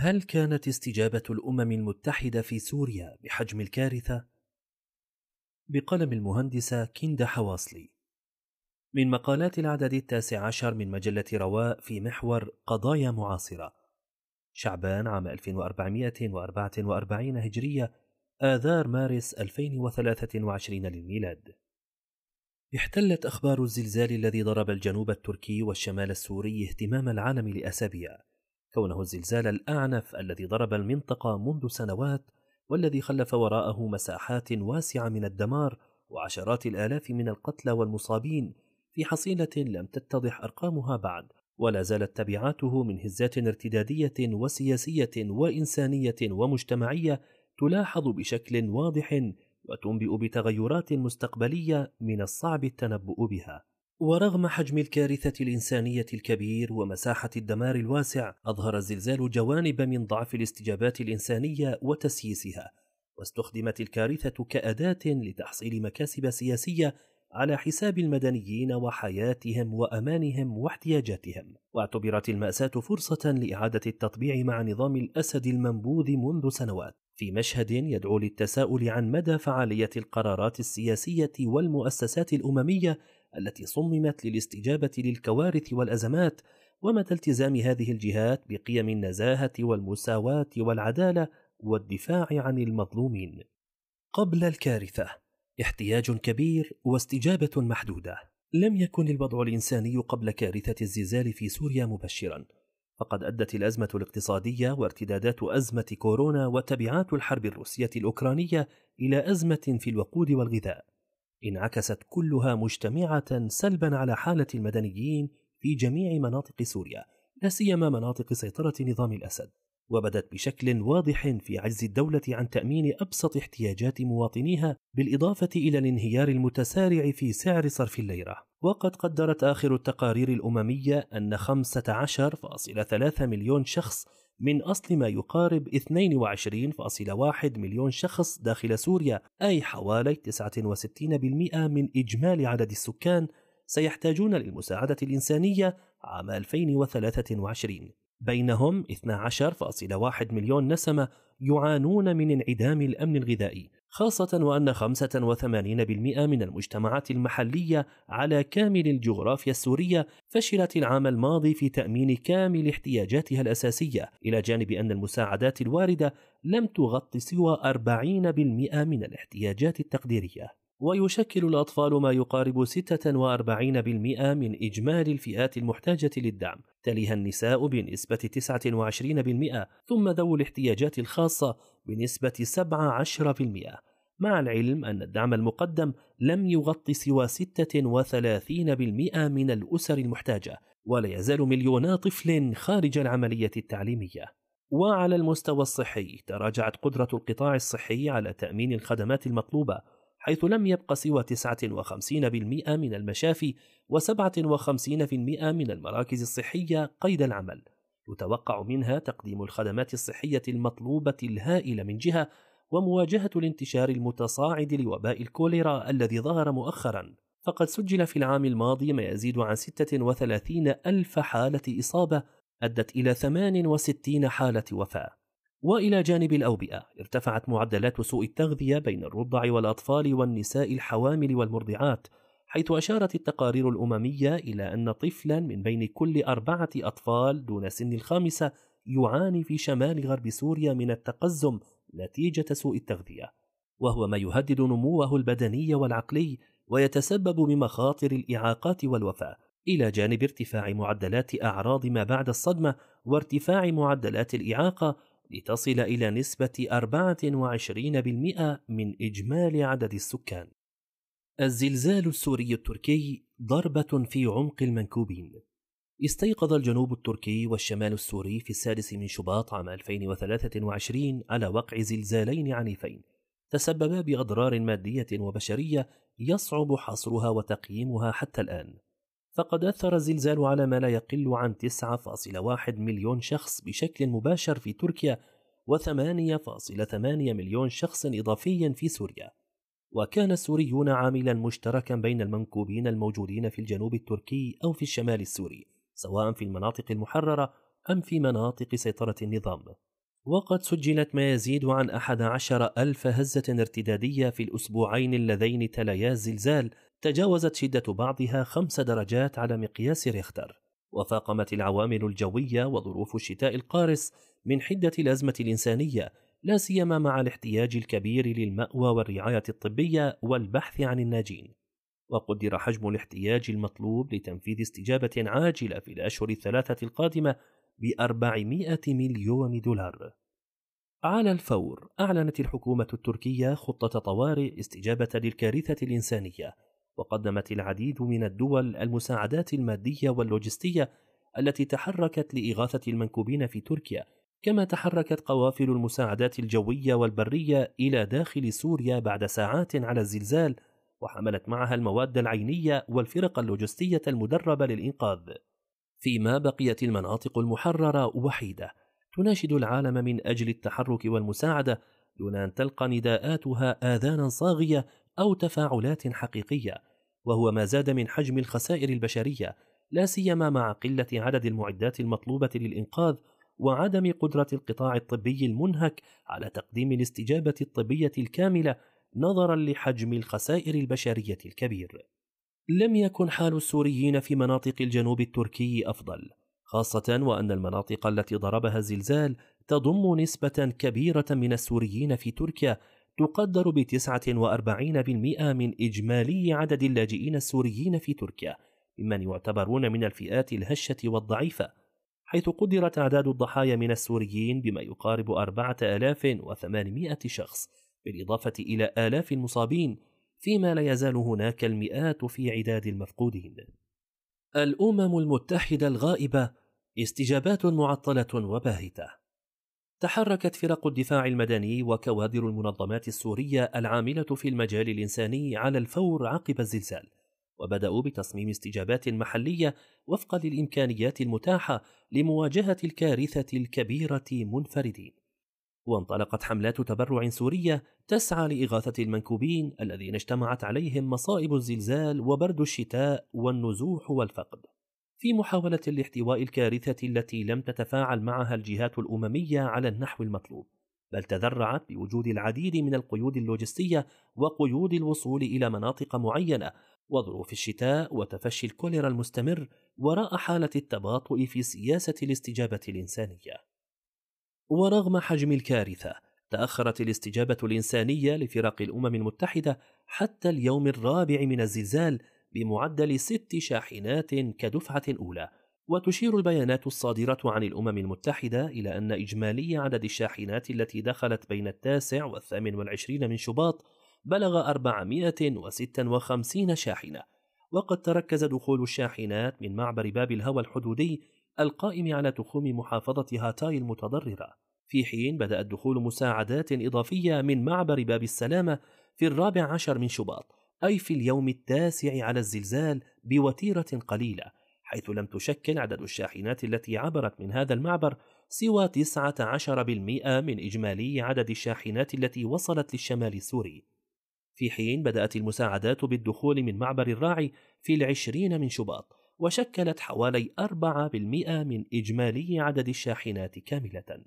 هل كانت استجابة الأمم المتحدة في سوريا بحجم الكارثة؟ بقلم المهندسة كيندا حواصلي. من مقالات العدد التاسع عشر من مجلة رواء في محور قضايا معاصرة. شعبان عام 1444 هجرية آذار مارس 2023 للميلاد. احتلت أخبار الزلزال الذي ضرب الجنوب التركي والشمال السوري اهتمام العالم لأسابيع. كونه الزلزال الأعنف الذي ضرب المنطقة منذ سنوات والذي خلف وراءه مساحات واسعة من الدمار وعشرات الآلاف من القتلى والمصابين في حصيلة لم تتضح أرقامها بعد. ولا زالت تبعاته من هزات ارتدادية وسياسية وإنسانية ومجتمعية تلاحظ بشكل واضح وتنبئ بتغيرات مستقبلية من الصعب التنبؤ بها. ورغم حجم الكارثة الإنسانية الكبير ومساحة الدمار الواسع أظهر الزلزال جوانب من ضعف الاستجابات الإنسانية وتسييسها واستخدمت الكارثة كأداة لتحصيل مكاسب سياسية على حساب المدنيين وحياتهم وأمانهم واحتياجاتهم. واعتبرت المأساة فرصة لإعادة التطبيع مع نظام الأسد المنبوذ منذ سنوات. في مشهد يدعو للتساؤل عن مدى فعالية القرارات السياسية والمؤسسات الأممية التي صممت للاستجابة للكوارث والأزمات ومدى التزام هذه الجهات بقيم النزاهة والمساواة والعدالة والدفاع عن المظلومين. قبل الكارثة احتياج كبير واستجابة محدودة. لم يكن الوضع الإنساني قبل كارثة الزلزال في سوريا مبشرا، فقد أدت الأزمة الاقتصادية وارتدادات أزمة كورونا وتبعات الحرب الروسية الأوكرانية إلى أزمة في الوقود والغذاء. انعكست كلها مجتمعة سلبا على حالة المدنيين في جميع مناطق سوريا، لا سيما مناطق سيطرة نظام الأسد. وبدت بشكل واضح في عجز الدولة عن تأمين أبسط احتياجات مواطنيها بالإضافة إلى الانهيار المتسارع في سعر صرف الليرة وقد قدرت آخر التقارير الأممية أن 15.3 مليون شخص من أصل ما يقارب 22.1 مليون شخص داخل سوريا أي حوالي 69% من إجمالي عدد السكان سيحتاجون للمساعدة الإنسانية عام 2023 بينهم 12.1 مليون نسمة يعانون من انعدام الأمن الغذائي. خاصة وأن 85% من المجتمعات المحلية على كامل الجغرافيا السورية فشلت العام الماضي في تأمين كامل احتياجاتها الأساسية إلى جانب أن المساعدات الواردة لم تغطي سوى 40% من الاحتياجات التقديرية. ويشكل الأطفال ما يقارب 46% من إجمالي الفئات المحتاجة للدعم. تليها النساء بنسبة 29% ثم ذوو الاحتياجات الخاصة بنسبة 17% مع العلم أن الدعم المقدم لم يغطي سوى 36% من الأسر المحتاجة ولا يزال مليونا طفل خارج العملية التعليمية. وعلى المستوى الصحي تراجعت قدرة القطاع الصحي على تأمين الخدمات المطلوبة حيث لم يبق سوى 59% من المشافي و57% من المراكز الصحية قيد العمل. يتوقع منها تقديم الخدمات الصحية المطلوبة الهائلة من جهة ومواجهة الانتشار المتصاعد لوباء الكوليرا الذي ظهر مؤخرا. فقد سجل في العام الماضي ما يزيد عن 36 ألف حالة إصابة أدت إلى 68 حالة وفاة. وإلى جانب الأوبئة ارتفعت معدلات سوء التغذية بين الرضع والأطفال والنساء الحوامل والمرضعات حيث أشارت التقارير الأممية إلى أن طفلا من بين كل أربعة أطفال دون سن الخامسة يعاني في شمال غرب سوريا من التقزم نتيجة سوء التغذية وهو ما يهدد نموه البدني والعقلي ويتسبب بمخاطر الإعاقات والوفاة إلى جانب ارتفاع معدلات أعراض ما بعد الصدمة وارتفاع معدلات الإعاقة لتصل إلى نسبة 24% من إجمالي عدد السكان. الزلزال السوري التركي ضربة في عمق المنكوبين. استيقظ الجنوب التركي والشمال السوري في السادس من شباط عام 2023 على وقع زلزالين عنيفين. تسببا بأضرار مادية وبشرية يصعب حصرها وتقييمها حتى الآن. فقد أثر الزلزال على ما لا يقل عن 9.1 مليون شخص بشكل مباشر في تركيا و8.8 مليون شخص إضافيا في سوريا. وكان السوريون عاملا مشتركا بين المنكوبين الموجودين في الجنوب التركي أو في الشمال السوري. سواء في المناطق المحررة أم في مناطق سيطرة النظام. وقد سجلت ما يزيد عن أحد عشر ألف هزة ارتدادية في الأسبوعين اللذين تليا الزلزال تجاوزت شدة بعضها خمس درجات على مقياس ريختر. وفاقمت العوامل الجوية وظروف الشتاء القارس من حدة الأزمة الإنسانية لا سيما مع الاحتياج الكبير للمأوى والرعاية الطبية والبحث عن الناجين. وقدر حجم الاحتياج المطلوب لتنفيذ استجابة عاجلة في الأشهر الثلاثة القادمة بأربعمائة مليون دولار. على الفور أعلنت الحكومة التركية خطة طوارئ استجابة للكارثة الإنسانية وقدمت العديد من الدول المساعدات المادية واللوجستية التي تحركت لإغاثة المنكوبين في تركيا كما تحركت قوافل المساعدات الجوية والبرية إلى داخل سوريا بعد ساعات على الزلزال وحملت معها المواد العينية والفرق اللوجستية المدربة للإنقاذ. فيما بقيت المناطق المحررة وحيدة تناشد العالم من أجل التحرك والمساعدة دون أن تلقى نداءاتها آذانا صاغية أو تفاعلات حقيقية وهو ما زاد من حجم الخسائر البشرية لا سيما مع قلة عدد المعدات المطلوبة للإنقاذ وعدم قدرة القطاع الطبي المنهك على تقديم الاستجابة الطبية الكاملة نظرا لحجم الخسائر البشرية الكبير. لم يكن حال السوريين في مناطق الجنوب التركي أفضل، خاصة وأن المناطق التي ضربها الزلزال تضم نسبة كبيرة من السوريين في تركيا تقدر ب 49% من إجمالي عدد اللاجئين السوريين في تركيا، ممن يعتبرون من الفئات الهشة والضعيفة، حيث قدرت أعداد الضحايا من السوريين بما يقارب 4800 شخص بالإضافة إلى آلاف المصابين فيما لا يزال هناك المئات في عداد المفقودين. الأمم المتحدة الغائبة استجابات معطلة وباهتة. تحركت فرق الدفاع المدني وكوادر المنظمات السورية العاملة في المجال الإنساني على الفور عقب الزلزال وبدأوا بتصميم استجابات محلية وفقا للإمكانيات المتاحة لمواجهة الكارثة الكبيرة منفردين. وانطلقت حملات تبرع سورية تسعى لإغاثة المنكوبين الذين اجتمعت عليهم مصائب الزلزال وبرد الشتاء والنزوح والفقد في محاولة لاحتواء الكارثة التي لم تتفاعل معها الجهات الأممية على النحو المطلوب بل تذرعت بوجود العديد من القيود اللوجستية وقيود الوصول إلى مناطق معينة وظروف الشتاء وتفشي الكوليرا المستمر وراء حالة التباطؤ في سياسة الاستجابة الإنسانية. ورغم حجم الكارثة، تأخرت الاستجابة الإنسانية لفرق الأمم المتحدة حتى اليوم الرابع من الزلزال بمعدل ست شاحنات كدفعة أولى، وتشير البيانات الصادرة عن الأمم المتحدة إلى أن إجمالي عدد الشاحنات التي دخلت بين التاسع والثامن والعشرين من شباط بلغ 456 شاحنة. وقد تركز دخول الشاحنات من معبر باب الهوى الحدودي القائم على تخوم محافظة هاتاي المتضررة. في حين بدأت دخول مساعدات إضافية من معبر باب السلامة في الرابع عشر من شباط أي في اليوم التاسع على الزلزال بوتيرة قليلة حيث لم تشكل عدد الشاحنات التي عبرت من هذا المعبر سوى 19% من إجمالي عدد الشاحنات التي وصلت للشمال السوري. في حين بدأت المساعدات بالدخول من معبر الراعي في العشرين من شباط وشكلت حوالي 4% من إجمالي عدد الشاحنات كاملة.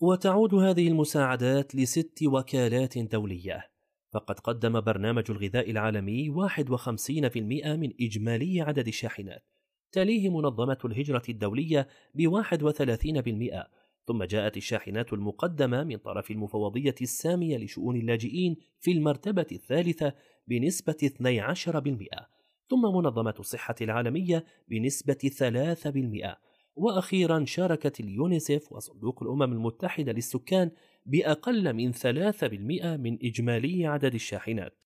وتعود هذه المساعدات لست وكالات دولية فقد قدم برنامج الغذاء العالمي 51% من إجمالي عدد الشاحنات تليه منظمة الهجرة الدولية ب 31% ثم جاءت الشاحنات المقدمة من طرف المفوضية السامية لشؤون اللاجئين في المرتبة الثالثة بنسبة 12% ثم منظمة الصحة العالمية بنسبة 3% وأخيرا شاركت اليونيسف وصندوق الأمم المتحدة للسكان بأقل من 3% من إجمالي عدد الشاحنات.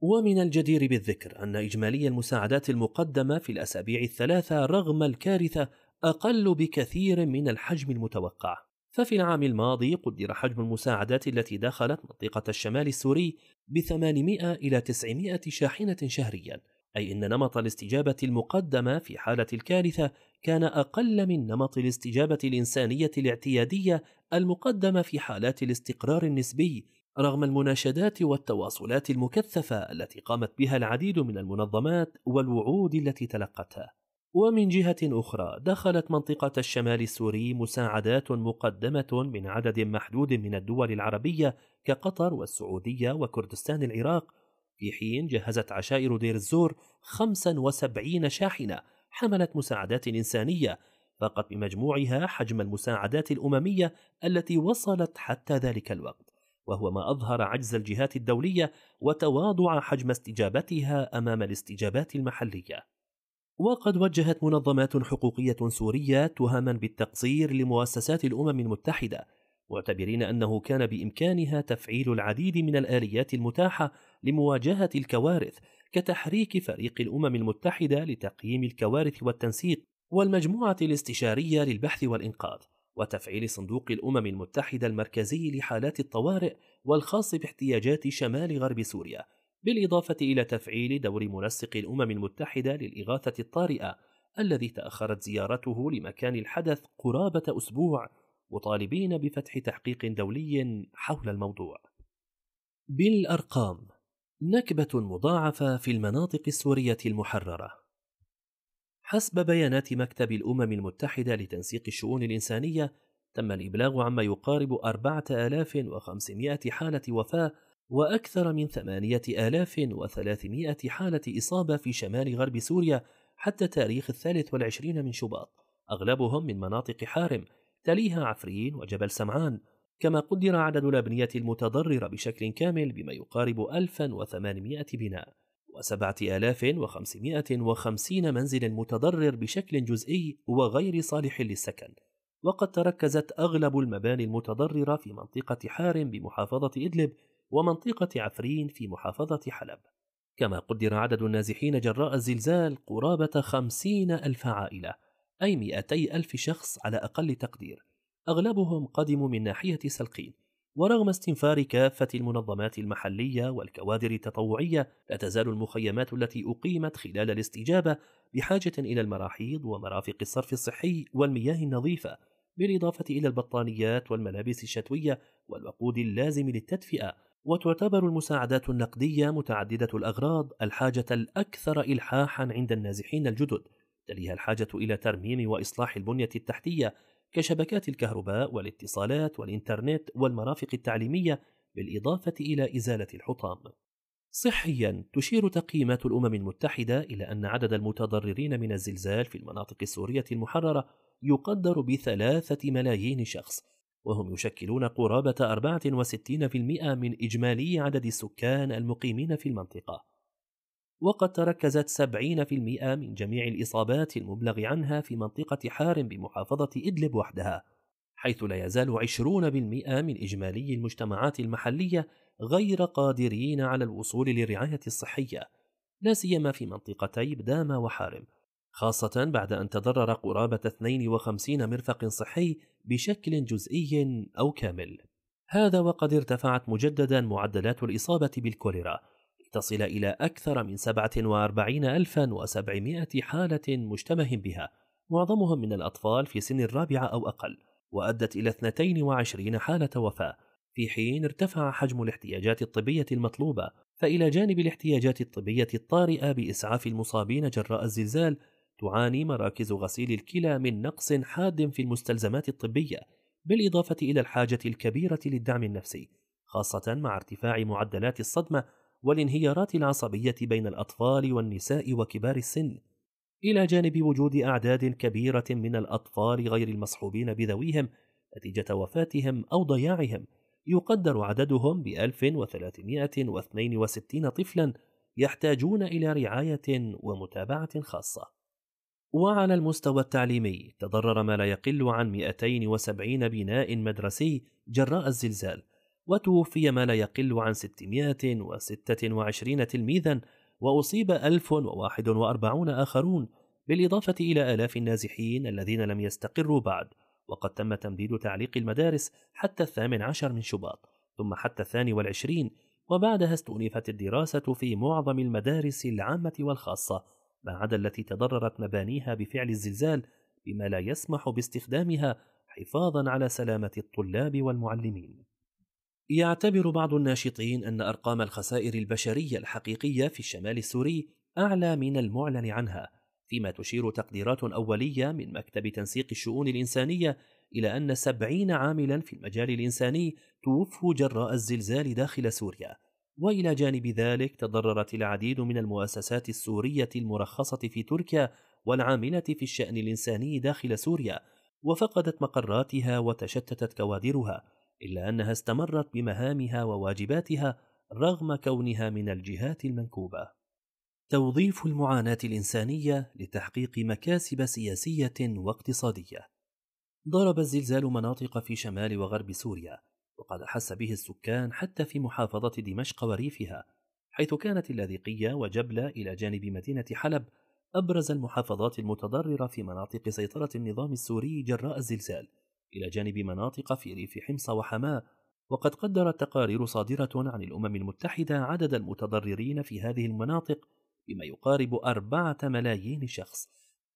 ومن الجدير بالذكر أن إجمالي المساعدات المقدمة في الأسابيع الثلاثة رغم الكارثة أقل بكثير من الحجم المتوقع. ففي العام الماضي قدر حجم المساعدات التي دخلت منطقة الشمال السوري ب 800 إلى 900 شاحنة شهريا. أي أن نمط الاستجابة المقدمة في حالة الكارثة كان أقل من نمط الاستجابة الإنسانية الاعتيادية المقدمة في حالات الاستقرار النسبي رغم المناشدات والتواصلات المكثفة التي قامت بها العديد من المنظمات والوعود التي تلقتها. ومن جهة أخرى دخلت منطقة الشمال السوري مساعدات مقدمة من عدد محدود من الدول العربية كقطر والسعودية وكردستان العراق في حين جهزت عشائر دير الزور 75 شاحنة حملت مساعدات إنسانية فقط بمجموعها حجم المساعدات الأممية التي وصلت حتى ذلك الوقت وهو ما أظهر عجز الجهات الدولية وتواضع حجم استجابتها أمام الاستجابات المحلية. وقد وجهت منظمات حقوقية سورية تهما بالتقصير لمؤسسات الأمم المتحدة معتبرين أنه كان بإمكانها تفعيل العديد من الآليات المتاحة لمواجهة الكوارث كتحريك فريق الأمم المتحدة لتقييم الكوارث والتنسيق والمجموعة الاستشارية للبحث والإنقاذ وتفعيل صندوق الأمم المتحدة المركزي لحالات الطوارئ والخاص باحتياجات شمال غرب سوريا بالإضافة إلى تفعيل دور منسق الأمم المتحدة للإغاثة الطارئة الذي تأخرت زيارته لمكان الحدث قرابة أسبوع مطالبين بفتح تحقيق دولي حول الموضوع. بالأرقام نكبة مضاعفة في المناطق السورية المحررة. حسب بيانات مكتب الأمم المتحدة لتنسيق الشؤون الإنسانية تم الإبلاغ عما يقارب 4500 حالة وفاة وأكثر من 8300 حالة إصابة في شمال غرب سوريا حتى تاريخ الثالث والعشرين من شباط أغلبهم من مناطق حارم تليها عفرين وجبل سمعان. كما قدر عدد الأبنية المتضررة بشكل كامل بما يقارب 1800 بناء و7550 منزل متضرر بشكل جزئي وغير صالح للسكن. وقد تركزت أغلب المباني المتضررة في منطقة حارم بمحافظة إدلب ومنطقة عفرين في محافظة حلب. كما قدر عدد النازحين جراء الزلزال قرابة خمسين ألف عائلة أي مئتي ألف شخص على أقل تقدير. أغلبهم قدموا من ناحية سلقين ورغم استنفار كافة المنظمات المحلية والكوادر التطوعية لا تزال المخيمات التي أقيمت خلال الاستجابة بحاجة إلى المراحيض ومرافق الصرف الصحي والمياه النظيفة بالإضافة إلى البطانيات والملابس الشتوية والوقود اللازم للتدفئة وتعتبر المساعدات النقدية متعددة الأغراض الحاجة الأكثر إلحاحا عند النازحين الجدد تليها الحاجة إلى ترميم وإصلاح البنية التحتية كشبكات الكهرباء والاتصالات والإنترنت والمرافق التعليمية بالإضافة إلى إزالة الحطام. صحيا تشير تقييمات الأمم المتحدة إلى أن عدد المتضررين من الزلزال في المناطق السورية المحررة يقدر بثلاثة ملايين شخص وهم يشكلون قرابة 64% من إجمالي عدد السكان المقيمين في المنطقة وقد تركزت 70% من جميع الإصابات المبلغ عنها في منطقة حارم بمحافظة إدلب وحدها حيث لا يزال 20% من إجمالي المجتمعات المحلية غير قادرين على الوصول للرعاية الصحية لا سيما في منطقتي بدامة وحارم خاصة بعد أن تضرر قرابة 52 مرفق صحي بشكل جزئي أو كامل. هذا وقد ارتفعت مجددا معدلات الإصابة بالكوليرا تصل إلى أكثر من 47700 حالة مشتبه بها. معظمهم من الأطفال في سن الرابعة أو أقل وأدت إلى 22 حالة وفاة. في حين ارتفع حجم الاحتياجات الطبية المطلوبة فإلى جانب الاحتياجات الطبية الطارئة بإسعاف المصابين جراء الزلزال تعاني مراكز غسيل الكلى من نقص حاد في المستلزمات الطبية بالإضافة إلى الحاجة الكبيرة للدعم النفسي خاصة مع ارتفاع معدلات الصدمة والانهيارات العصبية بين الأطفال والنساء وكبار السن إلى جانب وجود أعداد كبيرة من الأطفال غير المصحوبين بذويهم نتيجة وفاتهم أو ضياعهم. يقدر عددهم ب 1362 طفلا يحتاجون إلى رعاية ومتابعة خاصة. وعلى المستوى التعليمي تضرر ما لا يقل عن 270 بناء مدرسي جراء الزلزال وتوفي ما لا يقل عن 626 تلميذا وأصيب 1041 آخرون بالإضافة إلى آلاف النازحين الذين لم يستقروا بعد وقد تم تمديد تعليق المدارس حتى الثامن عشر من شباط ثم حتى الثاني والعشرين وبعدها استؤنفت الدراسة في معظم المدارس العامة والخاصة ما عدا التي تضررت مبانيها بفعل الزلزال بما لا يسمح باستخدامها حفاظا على سلامة الطلاب والمعلمين. يعتبر بعض الناشطين أن أرقام الخسائر البشرية الحقيقية في الشمال السوري أعلى من المعلن عنها فيما تشير تقديرات أولية من مكتب تنسيق الشؤون الإنسانية إلى أن سبعين عاملا في المجال الإنساني توفوا جراء الزلزال داخل سوريا. وإلى جانب ذلك تضررت العديد من المؤسسات السورية المرخصة في تركيا والعاملة في الشأن الإنساني داخل سوريا وفقدت مقراتها وتشتتت كوادرها. إلا أنها استمرت بمهامها وواجباتها رغم كونها من الجهات المنكوبة. توظيف المعاناة الإنسانية لتحقيق مكاسب سياسية واقتصادية. ضرب الزلزال مناطق في شمال وغرب سوريا، وقد أحس به السكان حتى في محافظة دمشق وريفها، حيث كانت اللاذقية وجبلة إلى جانب مدينة حلب أبرز المحافظات المتضررة في مناطق سيطرة النظام السوري جراء الزلزال، إلى جانب مناطق في ريف حمص وحماة وقد قدرت تقارير صادرة عن الأمم المتحدة عدد المتضررين في هذه المناطق بما يقارب أربعة ملايين شخص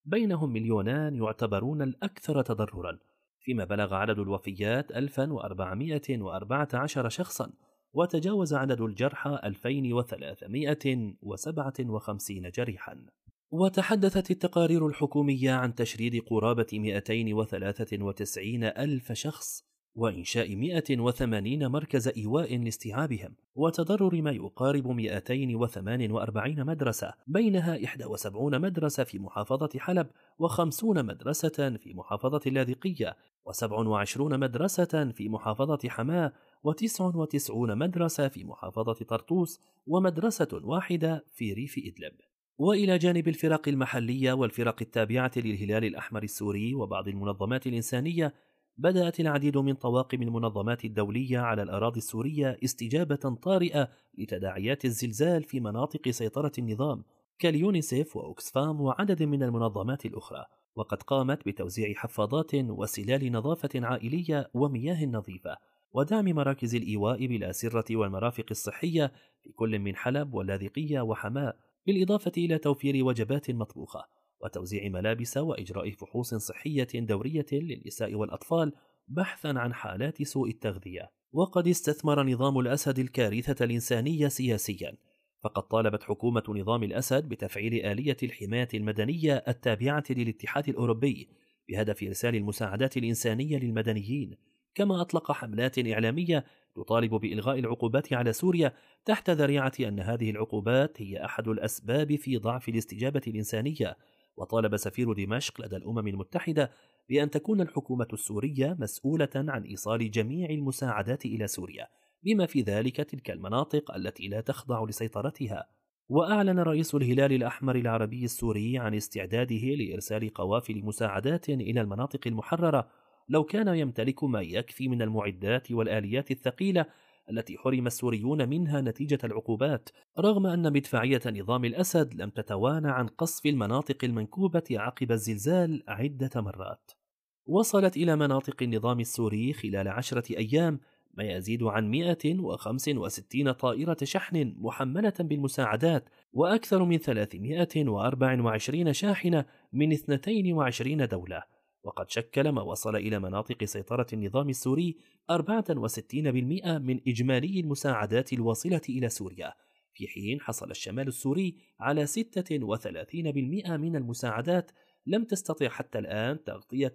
بينهم مليونان يعتبرون الأكثر تضررا فيما بلغ عدد الوفيات 1414 شخصا وتجاوز عدد الجرحى 2357 جريحا. وتحدثت التقارير الحكومية عن تشريد قرابة 293 ألف شخص وإنشاء 180 مركز إيواء لاستيعابهم وتضرر ما يقارب 248 مدرسة بينها 71 مدرسة في محافظة حلب و50 مدرسة في محافظة اللاذقية و27 مدرسة في محافظة حماة و99 مدرسة في محافظة طرطوس ومدرسة واحدة في ريف إدلب. وإلى جانب الفرق المحلية والفرق التابعة للهلال الأحمر السوري وبعض المنظمات الإنسانية بدأت العديد من طواقم المنظمات الدولية على الأراضي السورية استجابة طارئة لتداعيات الزلزال في مناطق سيطرة النظام كاليونيسيف وأوكسفام وعدد من المنظمات الأخرى. وقد قامت بتوزيع حفاضات وسلال نظافة عائلية ومياه نظيفة ودعم مراكز الإيواء بالاسره والمرافق الصحية في كل من حلب واللاذقيه وحماة بالإضافة إلى توفير وجبات مطبوخة وتوزيع ملابس وإجراء فحوص صحية دورية للنساء والأطفال بحثا عن حالات سوء التغذية. وقد استثمر نظام الأسد الكارثة الإنسانية سياسيا فقد طالبت حكومة نظام الأسد بتفعيل آلية الحماية المدنية التابعة للاتحاد الأوروبي بهدف إرسال المساعدات الإنسانية للمدنيين كما أطلق حملات إعلامية تطالب بإلغاء العقوبات على سوريا تحت ذريعة أن هذه العقوبات هي أحد الأسباب في ضعف الاستجابة الإنسانية. وطالب سفير دمشق لدى الأمم المتحدة بأن تكون الحكومة السورية مسؤولة عن إيصال جميع المساعدات إلى سوريا بما في ذلك تلك المناطق التي لا تخضع لسيطرتها. وأعلن رئيس الهلال الأحمر العربي السوري عن استعداده لإرسال قوافل مساعدات إلى المناطق المحررة لو كان يمتلك ما يكفي من المعدات والآليات الثقيلة التي حرم السوريون منها نتيجة العقوبات رغم أن مدفعية نظام الأسد لم تتوانى عن قصف المناطق المنكوبة عقب الزلزال عدة مرات. وصلت إلى مناطق النظام السوري خلال عشرة أيام ما يزيد عن 165 طائرة شحن محملة بالمساعدات وأكثر من 324 شاحنة من 22 دولة. وقد شكل ما وصل إلى مناطق سيطرة النظام السوري 64% من إجمالي المساعدات الواصلة إلى سوريا في حين حصل الشمال السوري على 36% من المساعدات لم تستطع حتى الآن تغطية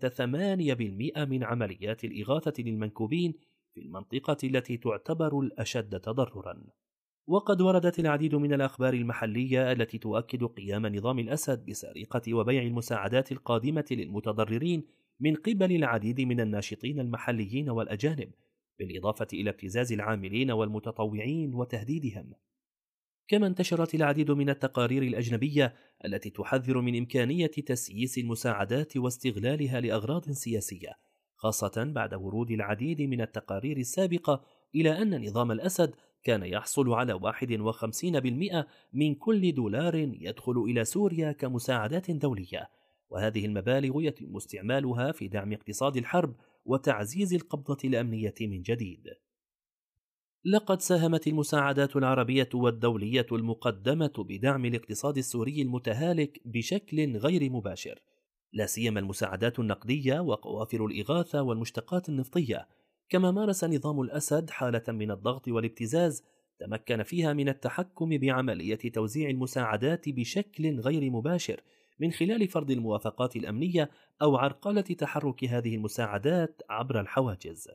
8% من عمليات الإغاثة للمنكوبين في المنطقة التي تعتبر الأشد تضررًا. وقد وردت العديد من الأخبار المحلية التي تؤكد قيام نظام الأسد بسرقة وبيع المساعدات القادمة للمتضررين من قبل العديد من الناشطين المحليين والأجانب بالإضافة إلى ابتزاز العاملين والمتطوعين وتهديدهم. كما انتشرت العديد من التقارير الأجنبية التي تحذر من إمكانية تسييس المساعدات واستغلالها لأغراض سياسية خاصة بعد ورود العديد من التقارير السابقة إلى أن نظام الأسد كان يحصل على 51% من كل دولار يدخل إلى سوريا كمساعدات دولية. وهذه المبالغ يتم استعمالها في دعم اقتصاد الحرب وتعزيز القبضة الأمنية من جديد. لقد ساهمت المساعدات العربية والدولية المقدمة بدعم الاقتصاد السوري المتهالك بشكل غير مباشر لا سيما المساعدات النقدية وقوافل الإغاثة والمشتقات النفطية. كما مارس نظام الأسد حالة من الضغط والابتزاز تمكن فيها من التحكم بعملية توزيع المساعدات بشكل غير مباشر من خلال فرض الموافقات الأمنية أو عرقلة تحرك هذه المساعدات عبر الحواجز.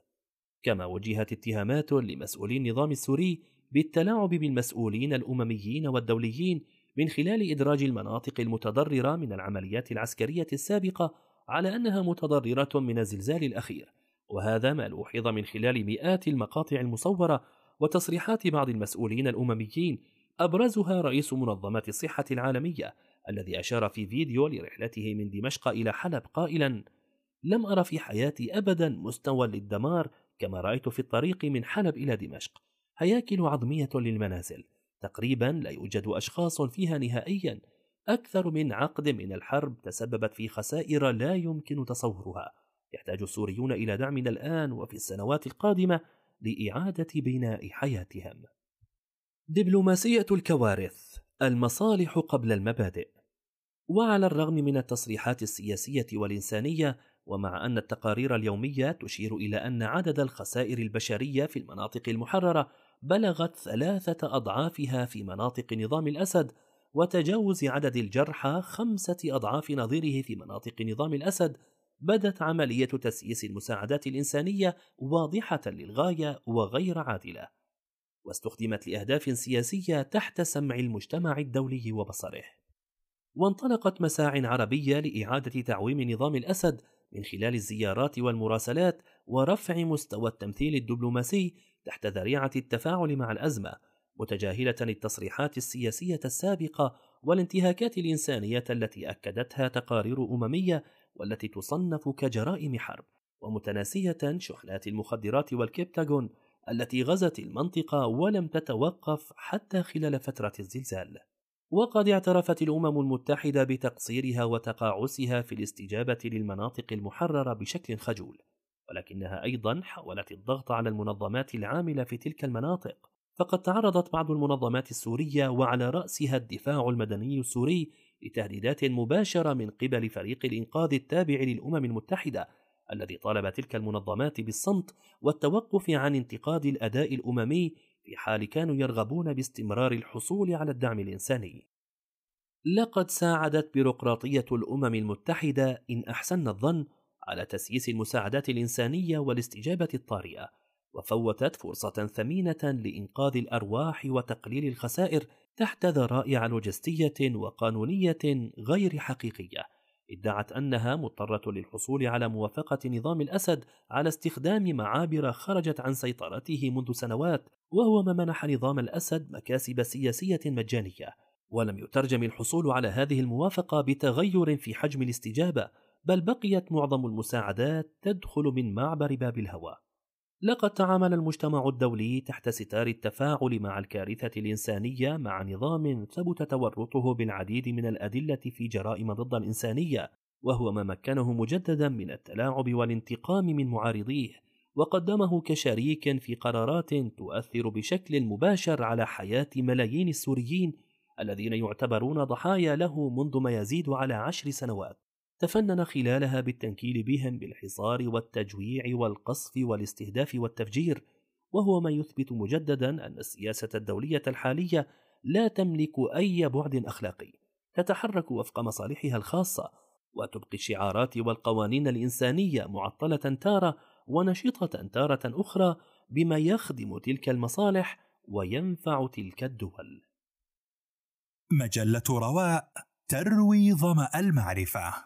كما وجهت اتهامات لمسؤولي النظام السوري بالتلاعب بالمسؤولين الأمميين والدوليين من خلال إدراج المناطق المتضررة من العمليات العسكرية السابقة على أنها متضررة من الزلزال الأخير، وهذا ما لوحظ من خلال مئات المقاطع المصورة وتصريحات بعض المسؤولين الأمميين أبرزها رئيس منظمة الصحة العالمية الذي أشار في فيديو لرحلته من دمشق إلى حلب قائلا: لم أرى في حياتي أبدا مستوى للدمار كما رأيت في الطريق من حلب إلى دمشق. هياكل عظمية للمنازل. تقريبا لا يوجد أشخاص فيها نهائيا. أكثر من عقد من الحرب تسببت في خسائر لا يمكن تصورها. يحتاج السوريون إلى دعمنا الآن وفي السنوات القادمة لإعادة بناء حياتهم. دبلوماسية الكوارث المصالح قبل المبادئ. وعلى الرغم من التصريحات السياسية والإنسانية ومع أن التقارير اليومية تشير إلى أن عدد الخسائر البشرية في المناطق المحررة بلغت ثلاثة أضعافها في مناطق نظام الأسد وتجاوز عدد الجرحى خمسة أضعاف نظيره في مناطق نظام الأسد بدت عملية تسييس المساعدات الإنسانية واضحة للغاية وغير عادلة واستخدمت لأهداف سياسية تحت سمع المجتمع الدولي وبصره. وانطلقت مساع عربية لإعادة تعويم نظام الأسد من خلال الزيارات والمراسلات ورفع مستوى التمثيل الدبلوماسي تحت ذريعة التفاعل مع الأزمة متجاهلة التصريحات السياسية السابقة والانتهاكات الإنسانية التي أكدتها تقارير أممية والتي تصنف كجرائم حرب ومتناسية شحنات المخدرات والكبتاغون التي غزت المنطقة ولم تتوقف حتى خلال فترة الزلزال. وقد اعترفت الأمم المتحدة بتقصيرها وتقاعسها في الاستجابة للمناطق المحررة بشكل خجول ولكنها أيضا حاولت الضغط على المنظمات العاملة في تلك المناطق. فقد تعرضت بعض المنظمات السورية وعلى رأسها الدفاع المدني السوري لتهديدات مباشرة من قبل فريق الإنقاذ التابع للأمم المتحدة الذي طالب تلك المنظمات بالصمت والتوقف عن انتقاد الأداء الأممي في حال كانوا يرغبون باستمرار الحصول على الدعم الإنساني. لقد ساعدت بيروقراطية الأمم المتحدة إن أحسن الظن على تسييس المساعدات الإنسانية والاستجابة الطارئة، وفوتت فرصة ثمينة لإنقاذ الأرواح وتقليل الخسائر تحت ذرائع لوجستية وقانونية غير حقيقية. ادعت أنها مضطرة للحصول على موافقة نظام الأسد على استخدام معابر خرجت عن سيطرته منذ سنوات وهو ما منح نظام الأسد مكاسب سياسية مجانية ولم يترجم الحصول على هذه الموافقة بتغير في حجم الاستجابة بل بقيت معظم المساعدات تدخل من معبر باب الهوى لقد تعامل المجتمع الدولي تحت ستار التفاعل مع الكارثة الإنسانية مع نظام ثبت تورطه بالعديد من الأدلة في جرائم ضد الإنسانية وهو ما مكنه مجددا من التلاعب والانتقام من معارضيه وقدمه كشريك في قرارات تؤثر بشكل مباشر على حياة ملايين السوريين الذين يعتبرون ضحايا له منذ ما يزيد على عشر سنوات. تفنن خلالها بالتنكيل بهم بالحصار والتجويع والقصف والاستهداف والتفجير وهو ما يثبت مجددا أن السياسة الدولية الحالية لا تملك أي بعد أخلاقي تتحرك وفق مصالحها الخاصة وتبقي الشعارات والقوانين الإنسانية معطلة تارة ونشطة تارة أخرى بما يخدم تلك المصالح وينفع تلك الدول. مجلة رواء تروي ظمأ المعرفة